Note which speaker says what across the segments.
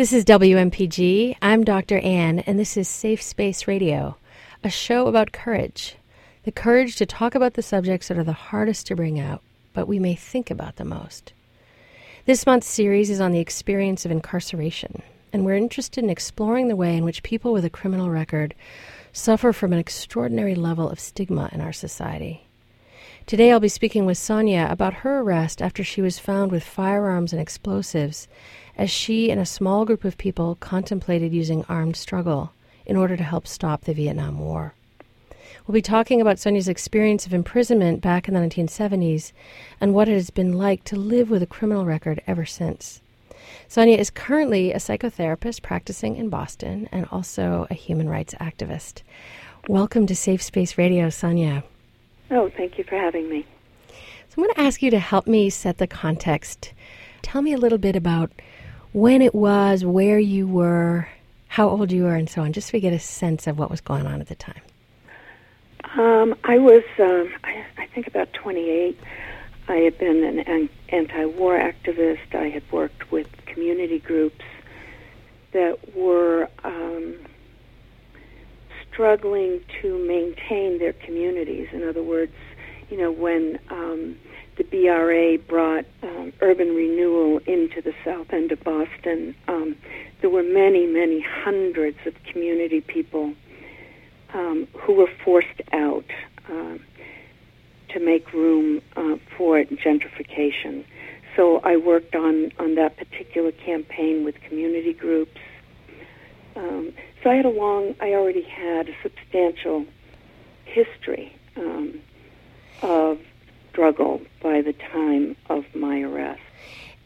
Speaker 1: This is WMPG. I'm Dr. Anne, and this is Safe Space Radio, a show about courage. The courage to talk about the subjects that are the hardest to bring out, but we may think about the most. This month's series is on the experience of incarceration, and we're interested in exploring the way in which people with a criminal record suffer from an extraordinary level of stigma in our society. Today I'll be speaking with Sonia about her arrest after she was found with firearms and explosives as she and a small group of people contemplated using armed struggle in order to help stop the Vietnam War. We'll be talking about Sonia's experience of imprisonment back in the 1970s and what it has been like to live with a criminal record ever since. Sonia is currently a psychotherapist practicing in Boston and also a human rights activist. Welcome to Safe Space Radio, Sonia.
Speaker 2: Oh, thank you for having me.
Speaker 1: So I'm going to ask you to help me set the context. Tell me a little bit about when it was, where you were, how old you were, and so on, just so we get a sense of what was going on at the time.
Speaker 2: Um, I was, um, I, I think, about 28. I had been an anti-war activist. I had worked with community groups that were um, struggling to maintain their communities. In other words, you know, when um, the BRA brought um, urban renewal into the south end of Boston, um, there were many, many hundreds of community people um, who were forced out uh, to make room uh, for gentrification. So I worked on, on that particular campaign with community groups. Um, so I had a long, I already had a substantial history um, of struggle by the time of my arrest.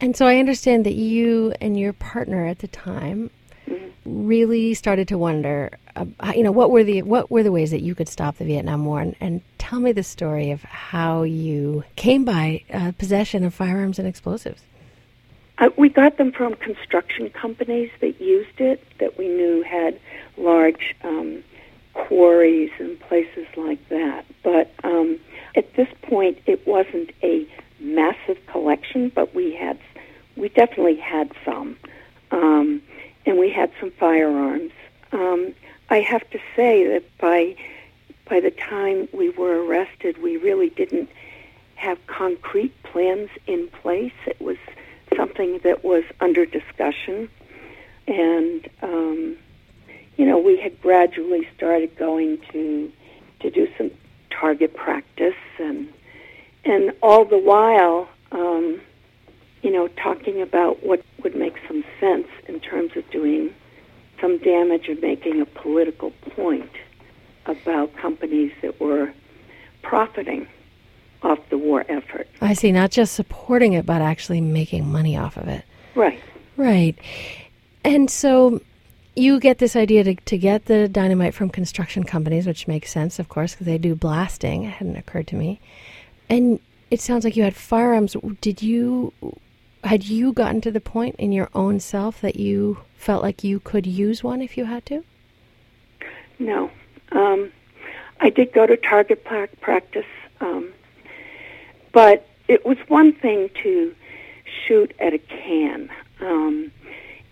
Speaker 1: And so I understand that you and your partner at the time mm-hmm. really started to wonder, uh, you know, what were the what were the ways that you could stop the Vietnam War, and, and tell me the story of how you came by uh, possession of firearms and explosives.
Speaker 2: Uh, we got them from construction companies that used it, that we knew had large um, quarries and places like that. But um, at this point, it wasn't a massive collection, but we had, we definitely had some, um, and we had some firearms. Um, I have to say that by by the time we were arrested, we really didn't have concrete plans in place. It was something that was under discussion, and um, you know we had gradually started going to to do some target practice and and all the while um, you know talking about what would make some sense in terms of doing some damage and making a political point about companies that were profiting off the war effort.
Speaker 1: I see, not just supporting it, but actually making money off of it.
Speaker 2: Right.
Speaker 1: Right. And so you get this idea to, to get the dynamite from construction companies, which makes sense, of course, because they do blasting. It hadn't occurred to me. And it sounds like you had firearms. Did you, had you gotten to the point in your own self that you felt like you could use one if you had to?
Speaker 2: No. Um, I did go to target practice um, but it was one thing to shoot at a can. Um,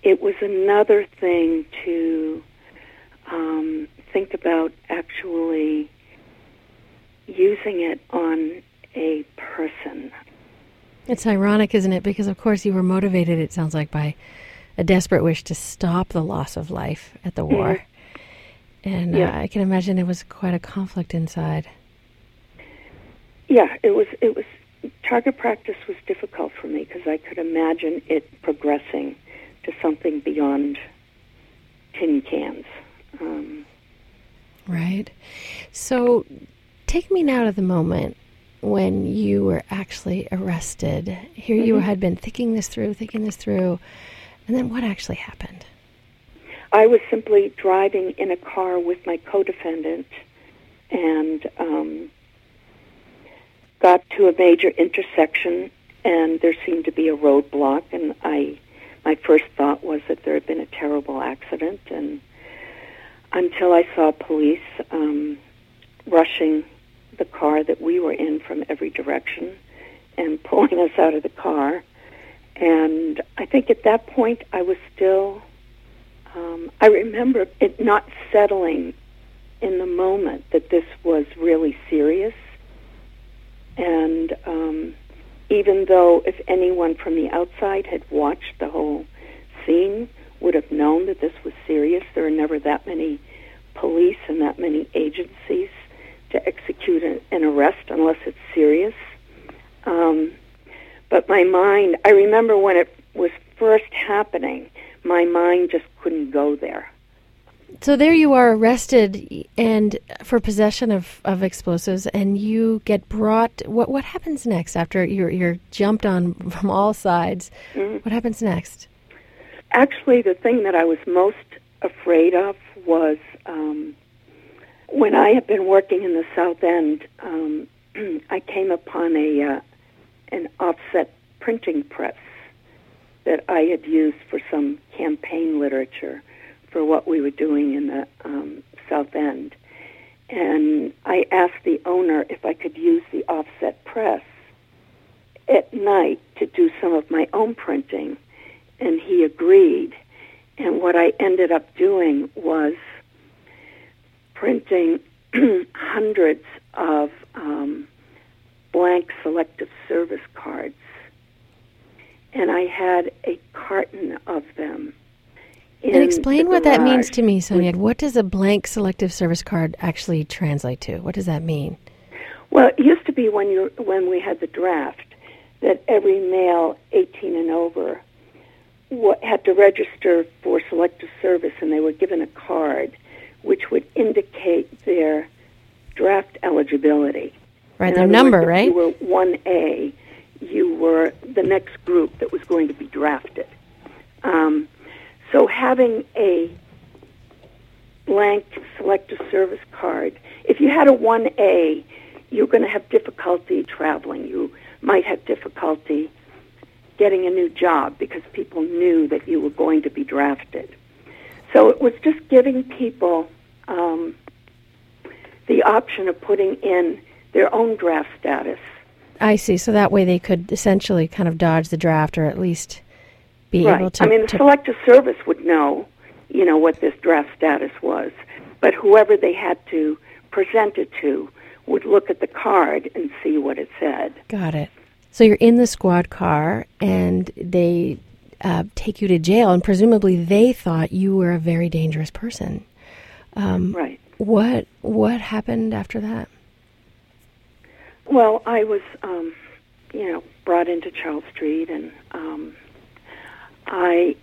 Speaker 2: it was another thing to um, think about actually using it on a person.
Speaker 1: It's ironic, isn't it? Because, of course, you were motivated, it sounds like, by a desperate wish to stop the loss of life at the war. Mm-hmm. And yeah. uh, I can imagine it was quite a conflict inside.
Speaker 2: Yeah, it was. It was target practice was difficult for me because I could imagine it progressing to something beyond tin cans. Um,
Speaker 1: right. So, take me now to the moment when you were actually arrested. Here mm-hmm. you had been thinking this through, thinking this through, and then what actually happened?
Speaker 2: I was simply driving in a car with my co-defendant, and um, got to a major intersection and there seemed to be a roadblock and I my first thought was that there had been a terrible accident and until I saw police um, rushing the car that we were in from every direction and pulling us out of the car. And I think at that point I was still um, I remember it not settling in the moment that this was really serious. And um, even though if anyone from the outside had watched the whole scene, would have known that this was serious. There are never that many police and that many agencies to execute an, arrest unless it's serious. Um, but my mind, I remember when it was first happening, my mind just couldn't go there.
Speaker 1: So there you are arrested and for possession of, of explosives and you get brought what what happens next after you're you're jumped on from all sides? Mm-hmm. What happens next?
Speaker 2: Actually the thing that I was most afraid of was um, when I had been working in the South End, um, I came upon a uh, an offset printing press that I had used for some campaign literature for what we were doing in the um, South End. And I asked the owner if I could use the offset press at night to do some of my own printing, and he agreed. And what I ended up doing was printing hundreds of um, blank selective service cards. And I had a carton of them.
Speaker 1: And explain what that means to me, Sonia. What does a blank selective service card actually translate to? What does that mean?
Speaker 2: Well, it used to be when you when we had the draft that every male 18 and over had to register for selective service, and they were given a card which would indicate their draft eligibility.
Speaker 1: Right, their number,
Speaker 2: words,
Speaker 1: right?
Speaker 2: you were 1A, you were the next group that was going to be drafted. Um, so having a blank selective service card, if you had a 1A, you're going to have difficulty traveling. You might have difficulty getting a new job because people knew that you were going to be drafted. So it was just giving people um, the option of putting in their own draft status.
Speaker 1: I see. So that way they could essentially kind of dodge the draft or at least be
Speaker 2: right.
Speaker 1: able to.
Speaker 2: I mean, the
Speaker 1: to
Speaker 2: selective service would know, you know, what this draft status was, but whoever they had to present it to would look at the card and see what it said.
Speaker 1: Got it. So you're in the squad car and they uh, take you to jail, and presumably they thought you were a very dangerous person.
Speaker 2: Um, right.
Speaker 1: What What happened after that?
Speaker 2: Well, I was, um, you know, brought into Charles Street, and um, I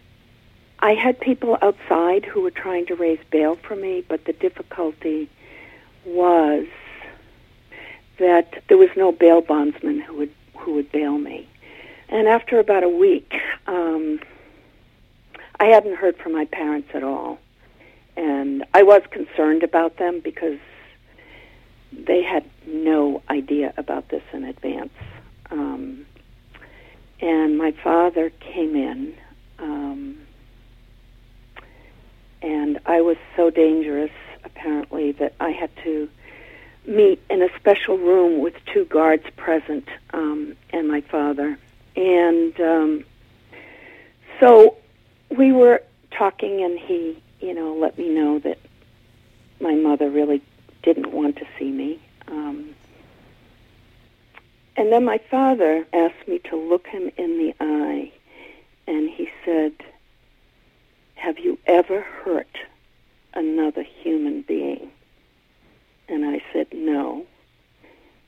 Speaker 2: I had people outside who were trying to raise bail for me, but the difficulty was that there was no bail bondsman who would who would bail me. And after about a week, um, I hadn't heard from my parents at all. And I was concerned about them because they had no idea about this in advance. Um, and my father came in, um, and I was so dangerous, apparently, that I had to meet in a special room with two guards present um, and my father. And um, so we were talking, and he, you know, let me know that my mother really didn't want to see me. Um, and then my father asked me to look him in the eye, and he said, Have you ever hurt another human being? And I said, No.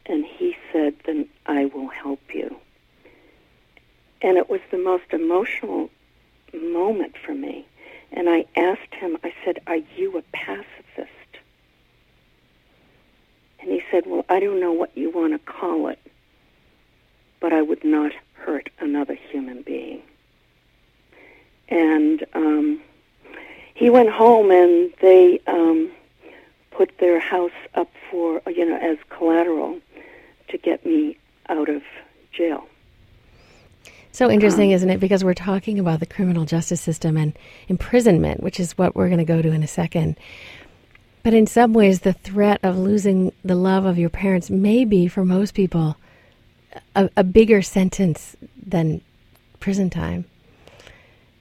Speaker 2: And he said, Then I will help you. And it was the most emotional moment for me. And I asked him, I said, Are you a pacifist? And he said, Well, I don't know what you want to call it, but I would not hurt another human being. And um, he went home and they um, put their house up for, you know, as collateral to get me out of jail.
Speaker 1: So interesting, isn't it? Because we're talking about the criminal justice system and imprisonment, which is what we're going to go to in a second. But in some ways, the threat of losing the love of your parents may be, for most people, a, a bigger sentence than prison time.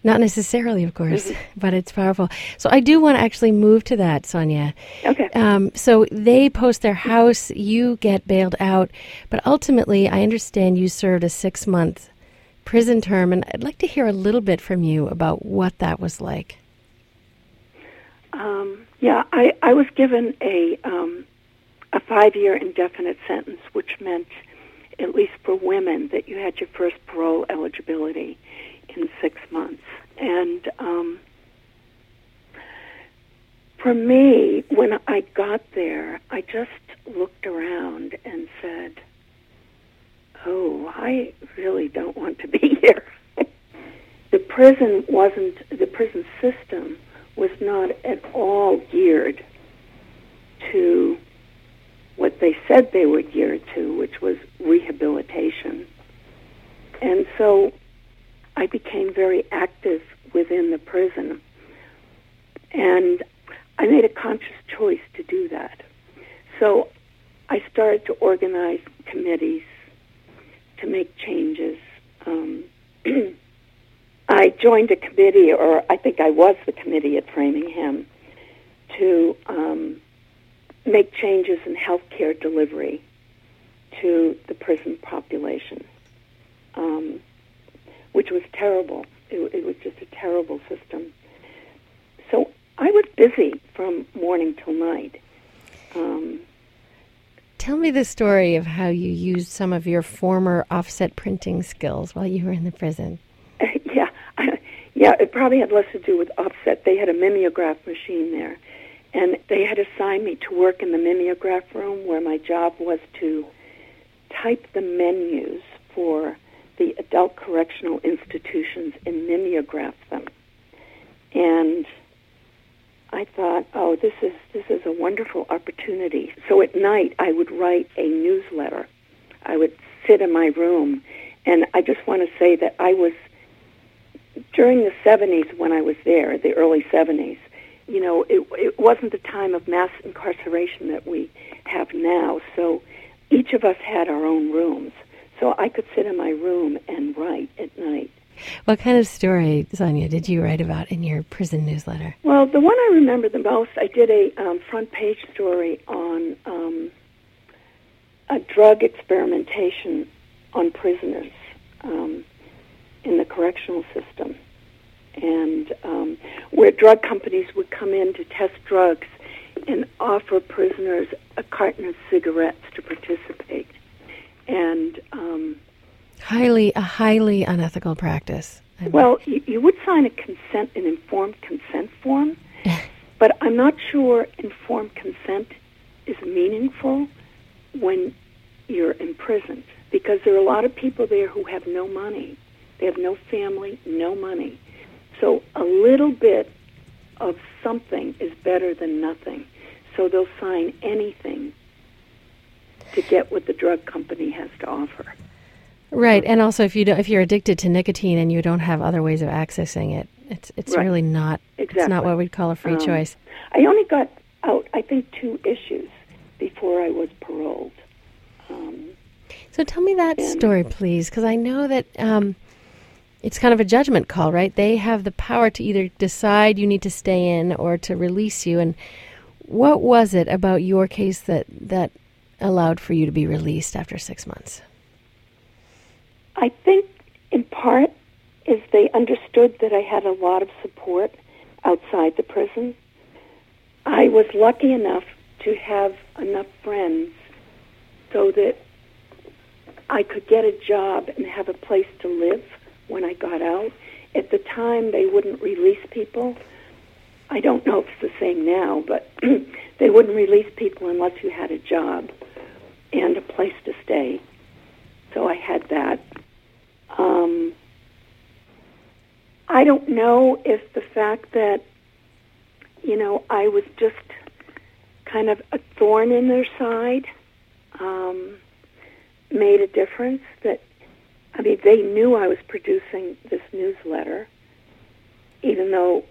Speaker 1: Not necessarily, of course, mm-hmm. but it's powerful. So I do want to actually move to that, Sonia.
Speaker 2: Okay.
Speaker 1: Um, so they post their house, you get bailed out, but ultimately, I understand you served a six month prison term, and I'd like to hear a little bit from you about what that was like.
Speaker 2: Um, yeah, I, I was given a um, a five year indefinite sentence, which meant, at least for women, that you had your first parole eligibility in six months. And um, for me, when I got there, I just looked around and said, Oh, I really don't want to be here. the prison wasn't, the prison system was not at all geared to what they said they were geared to, which was rehabilitation. And so I became very active within the prison. And I made a conscious choice to do that. So I started to organize committees to make changes. Um, I joined a committee, or I think I was the committee at Framingham, to um, make changes in healthcare delivery to the prison population. Um, which was terrible. It, it was just a terrible system. So I was busy from morning till night. Um,
Speaker 1: Tell me the story of how you used some of your former offset printing skills while you were in the prison.
Speaker 2: yeah, yeah. It probably had less to do with offset. They had a mimeograph machine there, and they had assigned me to work in the mimeograph room, where my job was to type the menus for the adult correctional institutions and mimeograph them. And I thought, oh, this is this is a wonderful opportunity. So at night, I would write a newsletter. I would sit in my room, and I just want to say that I was during the 70s when I was there, the early 70s. You know, it, it wasn't the time of mass incarceration that we have now. So each of us had our own rooms. So I could sit in my room and write at night.
Speaker 1: What kind of story, Sonia, did you write about in your prison newsletter?
Speaker 2: Well, the one I remember the most, I did a um, front page story on um, a drug experimentation on prisoners um, in the correctional system, and um, where drug companies would come in to test drugs and offer prisoners a carton of cigarettes to participate and um,
Speaker 1: highly a highly unethical practice.
Speaker 2: I. Well, you, you would sign a consent, an informed consent form, but I'm not sure informed consent is meaningful when you're imprisoned because there are a lot of people there who have no money. They have no family, no money. So a little bit of something is better than nothing. So they'll sign anything to get what the drug company has to offer.
Speaker 1: Right, and also if you don't, if you're addicted to nicotine and you don't have other ways of accessing it, it's it's right. really not
Speaker 2: exactly.
Speaker 1: it's not what we'd call a free
Speaker 2: um,
Speaker 1: choice.
Speaker 2: I only got out, I think, two issues before I was paroled. Um,
Speaker 1: so tell me that story, please, because I know that um, it's kind of a judgment call, right? They have the power to either decide you need to stay in or to release you. And what was it about your case that that allowed for you to be released after six months?
Speaker 2: I think, in part, is they understood that I had a lot of support outside the prison. I was lucky enough to have enough friends so that I could get a job and have a place to live when I got out. At the time, they wouldn't release people. I don't know if it's the same now, but they wouldn't release people unless you had a job and a place to stay. So I had that. Um, I don't know if the fact that, you know, I was just kind of a thorn in their side um, made a difference. That, I mean, they knew I was producing this newsletter, even though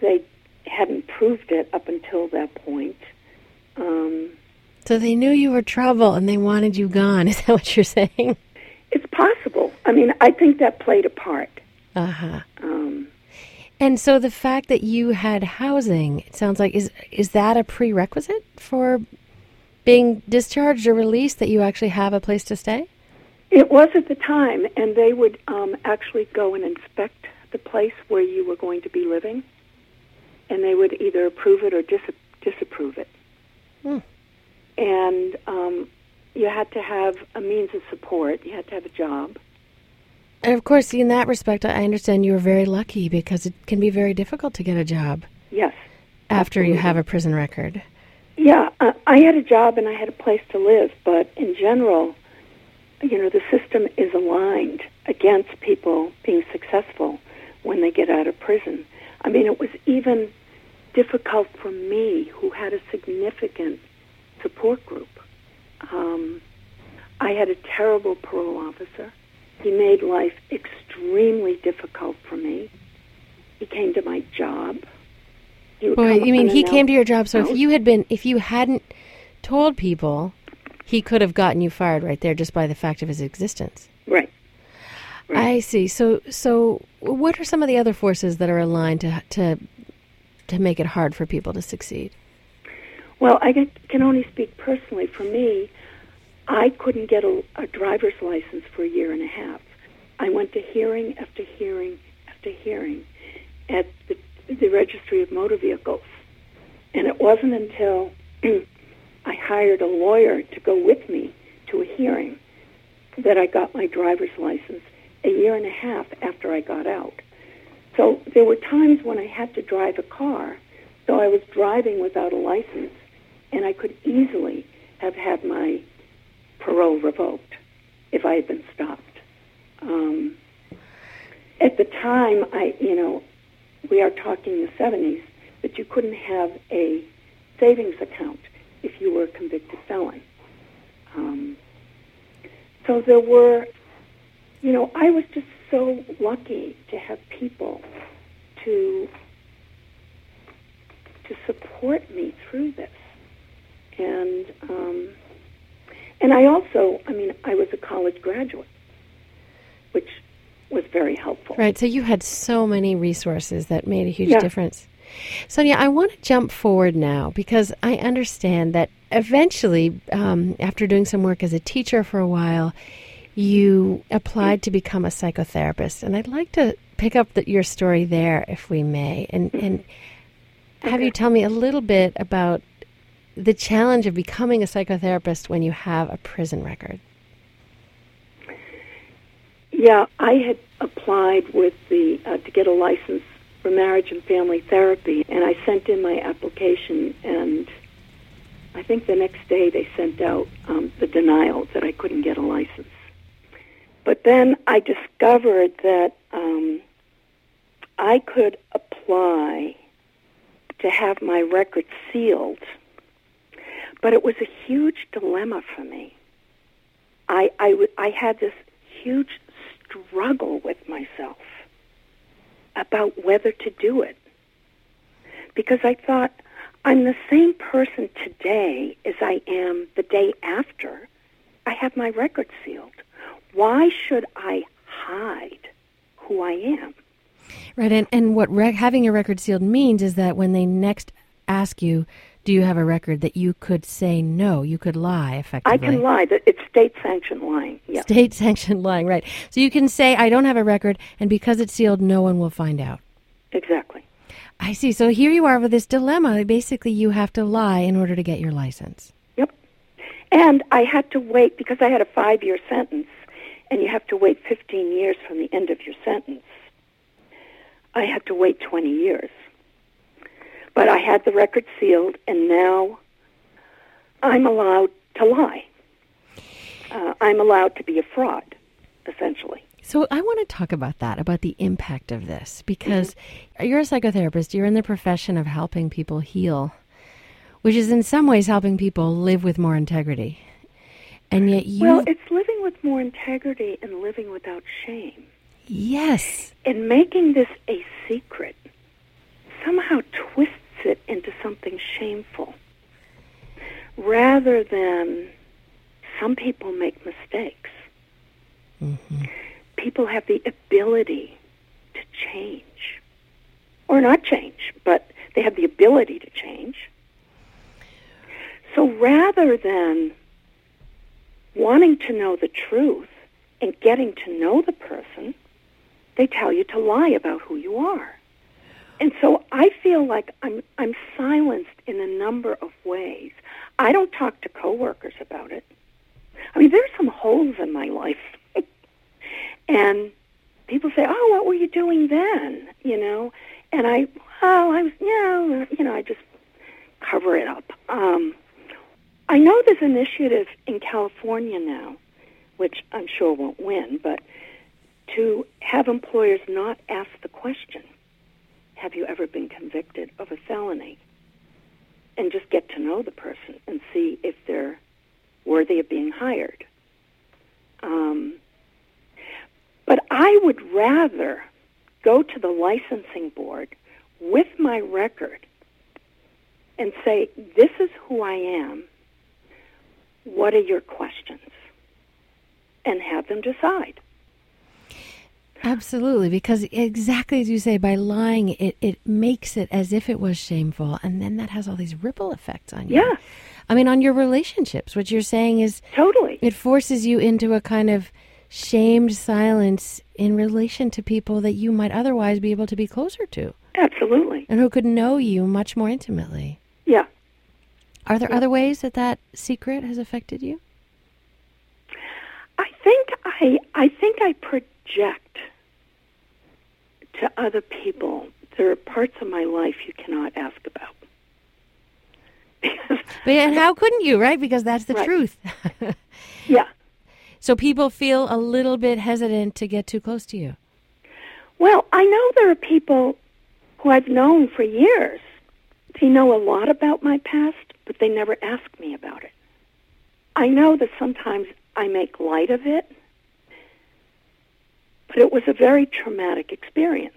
Speaker 2: they hadn't proved it up until that point. Um,
Speaker 1: so they knew you were trouble and they wanted you gone. Is that what you're saying?
Speaker 2: It's possible. I mean, I think that played a part.
Speaker 1: Uh huh.
Speaker 2: Um,
Speaker 1: And so the fact that you had housing, it sounds like is is that a prerequisite for being discharged or released that you actually have a place to stay?
Speaker 2: it was at the time, and they would um, actually go and inspect the place where you were going to be living, and they would either approve it or dis- disapprove it.
Speaker 1: Hmm.
Speaker 2: And um, you had to have a means of support. You had to have a job.
Speaker 1: And of course, in that respect, I understand you were very lucky because it can be very difficult to get a job
Speaker 2: Yes.
Speaker 1: after you have a prison record.
Speaker 2: Yeah, uh, I had a job and I had a place to live, but in general, you know, the system is aligned against people being successful when they get out of prison. I mean, it was even difficult for me, who had a significant support group. Um, I had a terrible parole officer. He made life extremely difficult for me. He came to my job.
Speaker 1: Boy, you mean he came to your job? So if you had been, if you hadn't told people, he could have gotten you fired right there just by the fact of his existence.
Speaker 2: Right. Right.
Speaker 1: I see. So, so what are some of the other forces that are aligned to to to make it hard for people to succeed?
Speaker 2: Well, I can, only speak personally. For me, I couldn't get a, a driver's license for a year and a half. I went to hearing after hearing after hearing at the, the Registry of Motor Vehicles. And it wasn't until I hired a lawyer to go with me to a hearing that I got my driver's license a year and a half after I got out. So there were times when I had to drive a car, so I was driving without a license, and I could easily have had my parole revoked if I had been stopped. Um, at the time, I, you know, we are talking the 70s, that you couldn't have a savings account if you were a convicted felon. Um, so there were, you know, I was just so lucky to have people to to support me through this, and um, and I also, I mean, I was a college graduate, which was very helpful.
Speaker 1: Right. So you had so many resources that made a huge
Speaker 2: Yeah.
Speaker 1: difference. Sonia, I want to jump forward now because I understand that eventually, um, after doing some work as a teacher for a while, you applied to become a psychotherapist, and I'd like to pick up the, your story there, if we may, and and have you tell me a little bit about the challenge of becoming a psychotherapist when you have a prison record.
Speaker 2: Yeah, I had applied with the uh, to get a license for marriage and family therapy, and I sent in my application, and I think the next day they sent out um, the denial that I couldn't get a license. But then I discovered that um, I could apply to have my record sealed, but it was a huge dilemma for me. I, I, w- I had this huge struggle with myself about whether to do it. Because I thought, I'm the same person today as I am the day after I have my record sealed. Why should I hide who I am?
Speaker 1: Right, and, and what having your record sealed means is that when they next ask you, do you have a record, that you could say no, you could lie effectively.
Speaker 2: I can lie. It's state sanctioned lying. Yeah.
Speaker 1: State sanctioned lying, right. So you can say, I don't have a record, and because it's sealed, no one will find out.
Speaker 2: Exactly.
Speaker 1: I see. So here you are with this dilemma. Basically, you have to lie in order to get your license.
Speaker 2: Yep. And I had to wait because I had a five year sentence, and you have to wait 15 years from the end of your sentence. I had to wait 20 years. But I had the record sealed, and now I'm allowed to lie. Uh, I'm allowed to be a fraud, essentially.
Speaker 1: So I want to talk about that, about the impact of this, because you're a psychotherapist, you're in the profession of helping people heal, which is in some ways helping people live with more integrity. And yet you
Speaker 2: Well, it's living with more integrity and living without shame.
Speaker 1: yes.
Speaker 2: And making this a secret somehow twists it into something shameful rather than some people make mistakes.
Speaker 1: Mm-hmm.
Speaker 2: People have the ability to change. Or not change, but they have the ability to change. So rather than wanting to know the truth and getting to know the person, they tell you to lie about who you are. And so I feel like I'm I'm silenced in a number of ways. I don't talk to coworkers about it. I mean, there's some holes in my life. and people say, "Oh, what were you doing then?" you know? And I, "Oh, I was, you know, you know, I just cover it up." Um I know there's an initiative in California now, which I'm sure won't win, but to have employers not ask the question, have you ever been convicted of a felony? And just get to know the person and see if they're worthy of being hired. Um, but I would rather go to the licensing board with my record and say, this is who I am what are your questions? And have them decide.
Speaker 1: Absolutely, because exactly as you say, by lying, it, it makes it as if it was shameful, and then that has all these ripple effects on you.
Speaker 2: Yeah.
Speaker 1: I mean, on your relationships. What you're saying is
Speaker 2: totally.
Speaker 1: It forces you into a kind of shamed silence in relation to people that you might otherwise be able to be closer to.
Speaker 2: Absolutely.
Speaker 1: And who could know you much more intimately.
Speaker 2: Yeah.
Speaker 1: Are there other ways that that secret has affected you?
Speaker 2: I think I I think I project to other people. There are parts of my life you cannot ask about.
Speaker 1: but and how couldn't you, right? Because that's the
Speaker 2: right.
Speaker 1: truth.
Speaker 2: yeah.
Speaker 1: So people feel a little bit hesitant to get too close to you.
Speaker 2: Well, I know there are people who I've known for years. They know a lot about my past, but they never ask me about it. I know that sometimes I make light of it, but it was a very traumatic experience.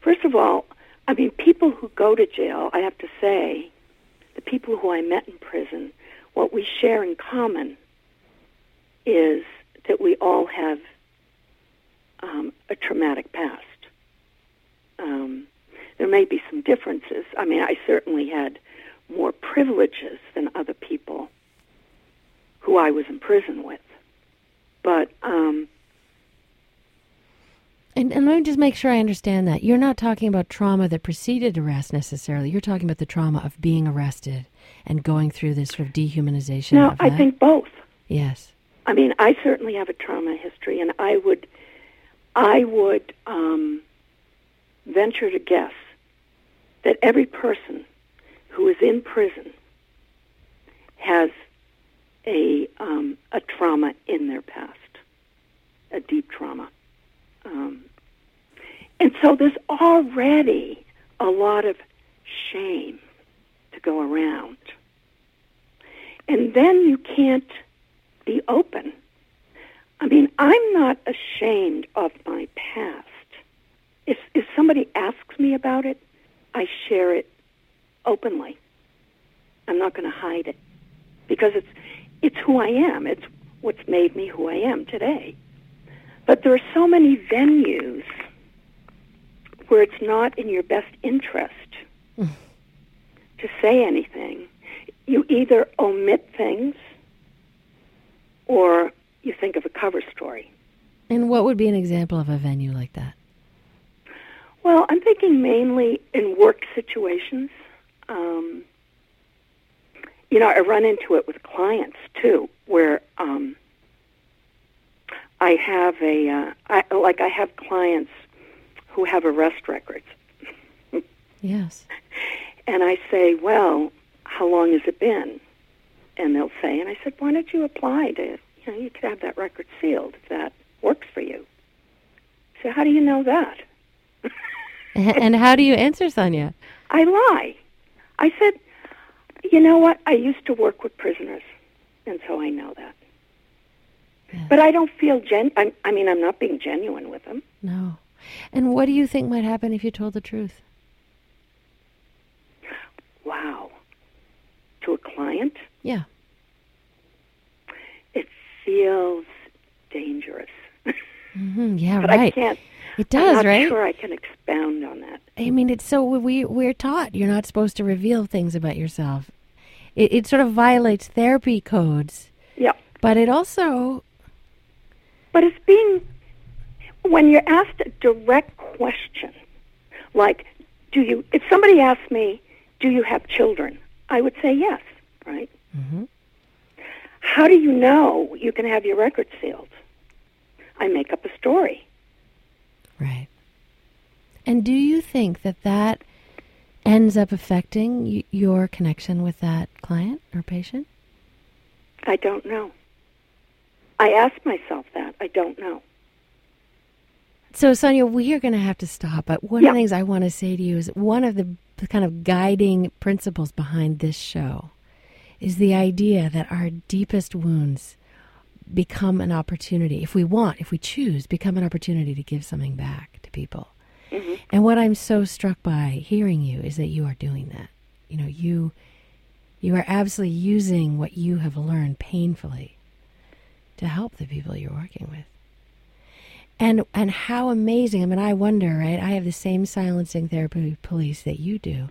Speaker 2: First of all, I mean, people who go to jail, I have to say, the people who I met in prison, what we share in common is that we all have um, a traumatic past. Um, there may be some differences. I mean, I certainly had more privileges than other people who I was in prison with. But um,
Speaker 1: and, and let me just make sure I understand that you're not talking about trauma that preceded arrest necessarily. You're talking about the trauma of being arrested and going through this sort of dehumanization.
Speaker 2: No, I think both.
Speaker 1: Yes.
Speaker 2: I mean, I certainly have a trauma history, and I would, I would um, venture to guess that every person who is in prison has a um, a trauma in their past, a deep trauma, um, and so there's already a lot of shame to go around, and then you can't be open. I mean, I'm not ashamed of my past. If if somebody asks me about it, I share it openly. I'm not going to hide it because it's it's who I am. It's what's made me who I am today. But there are so many venues where it's not in your best interest to say anything. You either omit things or you think of a cover story.
Speaker 1: And what would be an example of a venue like that?
Speaker 2: Well, I'm thinking mainly in work situations. Um, you know, I run into it with clients too, where um, I have a uh, I, like I have clients who have arrest records.
Speaker 1: yes.
Speaker 2: And I say, well, how long has it been? And they'll say, and I said, why don't you apply to, you know, you could have that record sealed if that works for you. So how do you know that?
Speaker 1: and how do you answer, Sonia?
Speaker 2: I lie. I said, you know what? I used to work with prisoners, and so I know that. But I don't feel gen. I, I mean, I'm not being genuine with them.
Speaker 1: No. And what do you think might happen if you told the truth?
Speaker 2: Wow. To a client?
Speaker 1: Yeah.
Speaker 2: It feels dangerous.
Speaker 1: Mm-hmm. Yeah,
Speaker 2: but
Speaker 1: right.
Speaker 2: I can't.
Speaker 1: It does,
Speaker 2: I'm not
Speaker 1: right?
Speaker 2: sure I can expound on that.
Speaker 1: I mean, it's so we we're taught you're not supposed to reveal things about yourself. It, it sort of violates therapy codes,
Speaker 2: Yeah.
Speaker 1: but it also
Speaker 2: But it's being, when you're asked a direct question, like, do you, if somebody asked me, do you have children? I would say yes, right?
Speaker 1: Mhm.
Speaker 2: How do you know you can have your record sealed? I make up a story.
Speaker 1: right. And do you think that that ends up affecting y- your connection with that client or patient?
Speaker 2: I don't know. I ask myself that. I don't know.
Speaker 1: So, Sonia, we are going to have to stop. But one
Speaker 2: Yeah.
Speaker 1: of the things I want to say to you is one of the, kind of guiding principles behind this show is the idea that our deepest wounds become an opportunity, if we want, if we choose, become an opportunity to give something back to people.
Speaker 2: Mhm.
Speaker 1: And what I'm so struck by hearing you is that you are doing that. You know, you you are absolutely using what you have learned painfully to help the people you're working with. And and how amazing! I mean, I wonder, right? I have the same silencing therapy police that you do,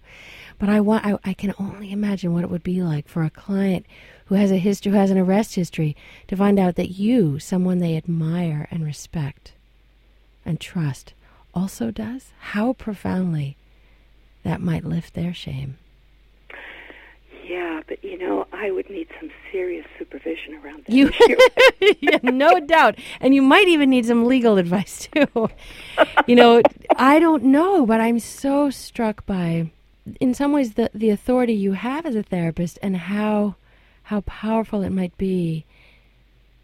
Speaker 1: but I want I, I can only imagine what it would be like for a client who has a history, who has an arrest history, to find out that you, someone they admire and respect and trust, also does. How profoundly that might lift their shame.
Speaker 2: Yeah, but you know, I would need some serious supervision around that
Speaker 1: You, yeah, no doubt, and you might even need some legal advice too. you know, I don't know, but I'm so struck by, in some ways, the the authority you have as a therapist and how how powerful it might be.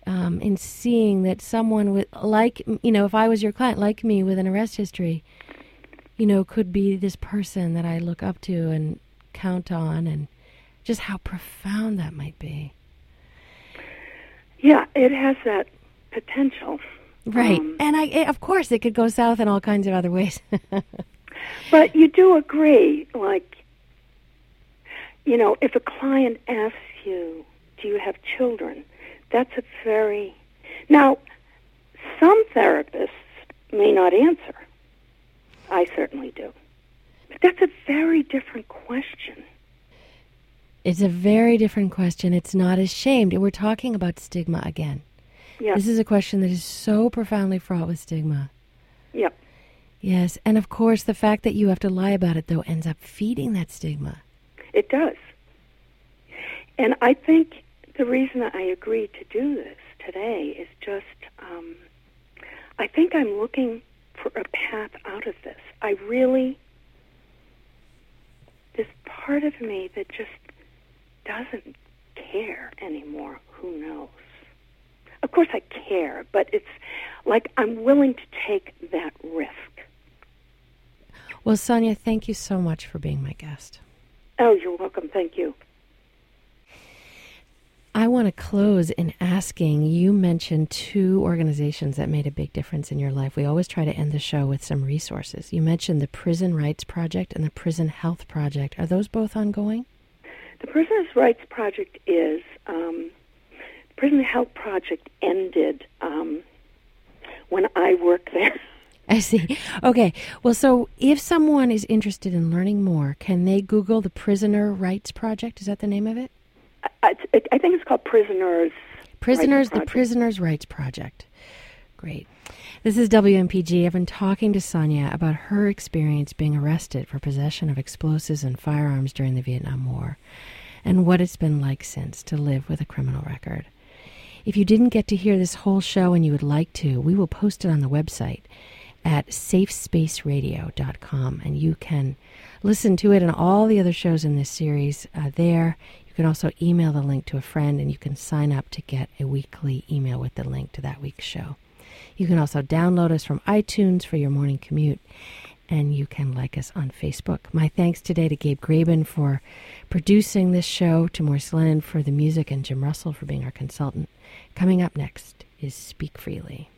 Speaker 1: Um, in seeing that someone with like you know if I was your client like me with an arrest history, you know could be this person that I look up to and count on and just how profound that might be.
Speaker 2: yeah, it has that potential.
Speaker 1: Right.
Speaker 2: Um,
Speaker 1: and I, it, of course, it could go south in all kinds of other ways.
Speaker 2: But you do agree, like, you know, if a client asks you, do you have children? That's a very. Now, some therapists may not answer. I certainly do. But that's a very different question.
Speaker 1: It's a very different question. It's not as shamed. We're talking about stigma again.
Speaker 2: Yeah.
Speaker 1: This is a question that is so profoundly fraught with stigma.
Speaker 2: yeah.
Speaker 1: Yes. And of course, the fact that you have to lie about it, though, ends up feeding that stigma.
Speaker 2: It does. And I think the reason I agreed to do this today is just um, I think I'm looking for a path out of this. I really, this part of me that just doesn't care anymore. Who knows? Of course I care, but it's like I'm willing to take that risk.
Speaker 1: Well, Sonia, thank you so much for being my guest.
Speaker 2: Oh, you're welcome. Thank you.
Speaker 1: I want to close in asking you mentioned two organizations that made a big difference in your life. We always try to end the show with some resources. You mentioned the Prison Rights Project and the Prison Health Project. Are those both ongoing?
Speaker 2: The Prisoners' Rights Project is um, Prison Health Project ended um, when I worked there.
Speaker 1: I see. Okay. Well, so if someone is interested in learning more, can they Google the Prisoner Rights Project? Is that the name of it?
Speaker 2: I, I I think it's called Prisoners.
Speaker 1: Prisoners, the
Speaker 2: Project.
Speaker 1: Prisoners' Rights Project. Great. This is WMPG. I've been talking to Sonia about her experience being arrested for possession of explosives and firearms during the Vietnam War and what it's been like since to live with a criminal record. If you didn't get to hear this whole show and you would like to, we will post it on the website at safespaceradio.com and you can listen to it and all the other shows in this series uh, there. You can also email the link to a friend and you can sign up to get a weekly email with the link to that week's show. You can also download us from iTunes for your morning commute and you can like us on Facebook. My thanks today to Gabe Graben for producing this show, to Maurice Lennon for the music, and Jim Russell for being our consultant. Coming up next is Speak Freely.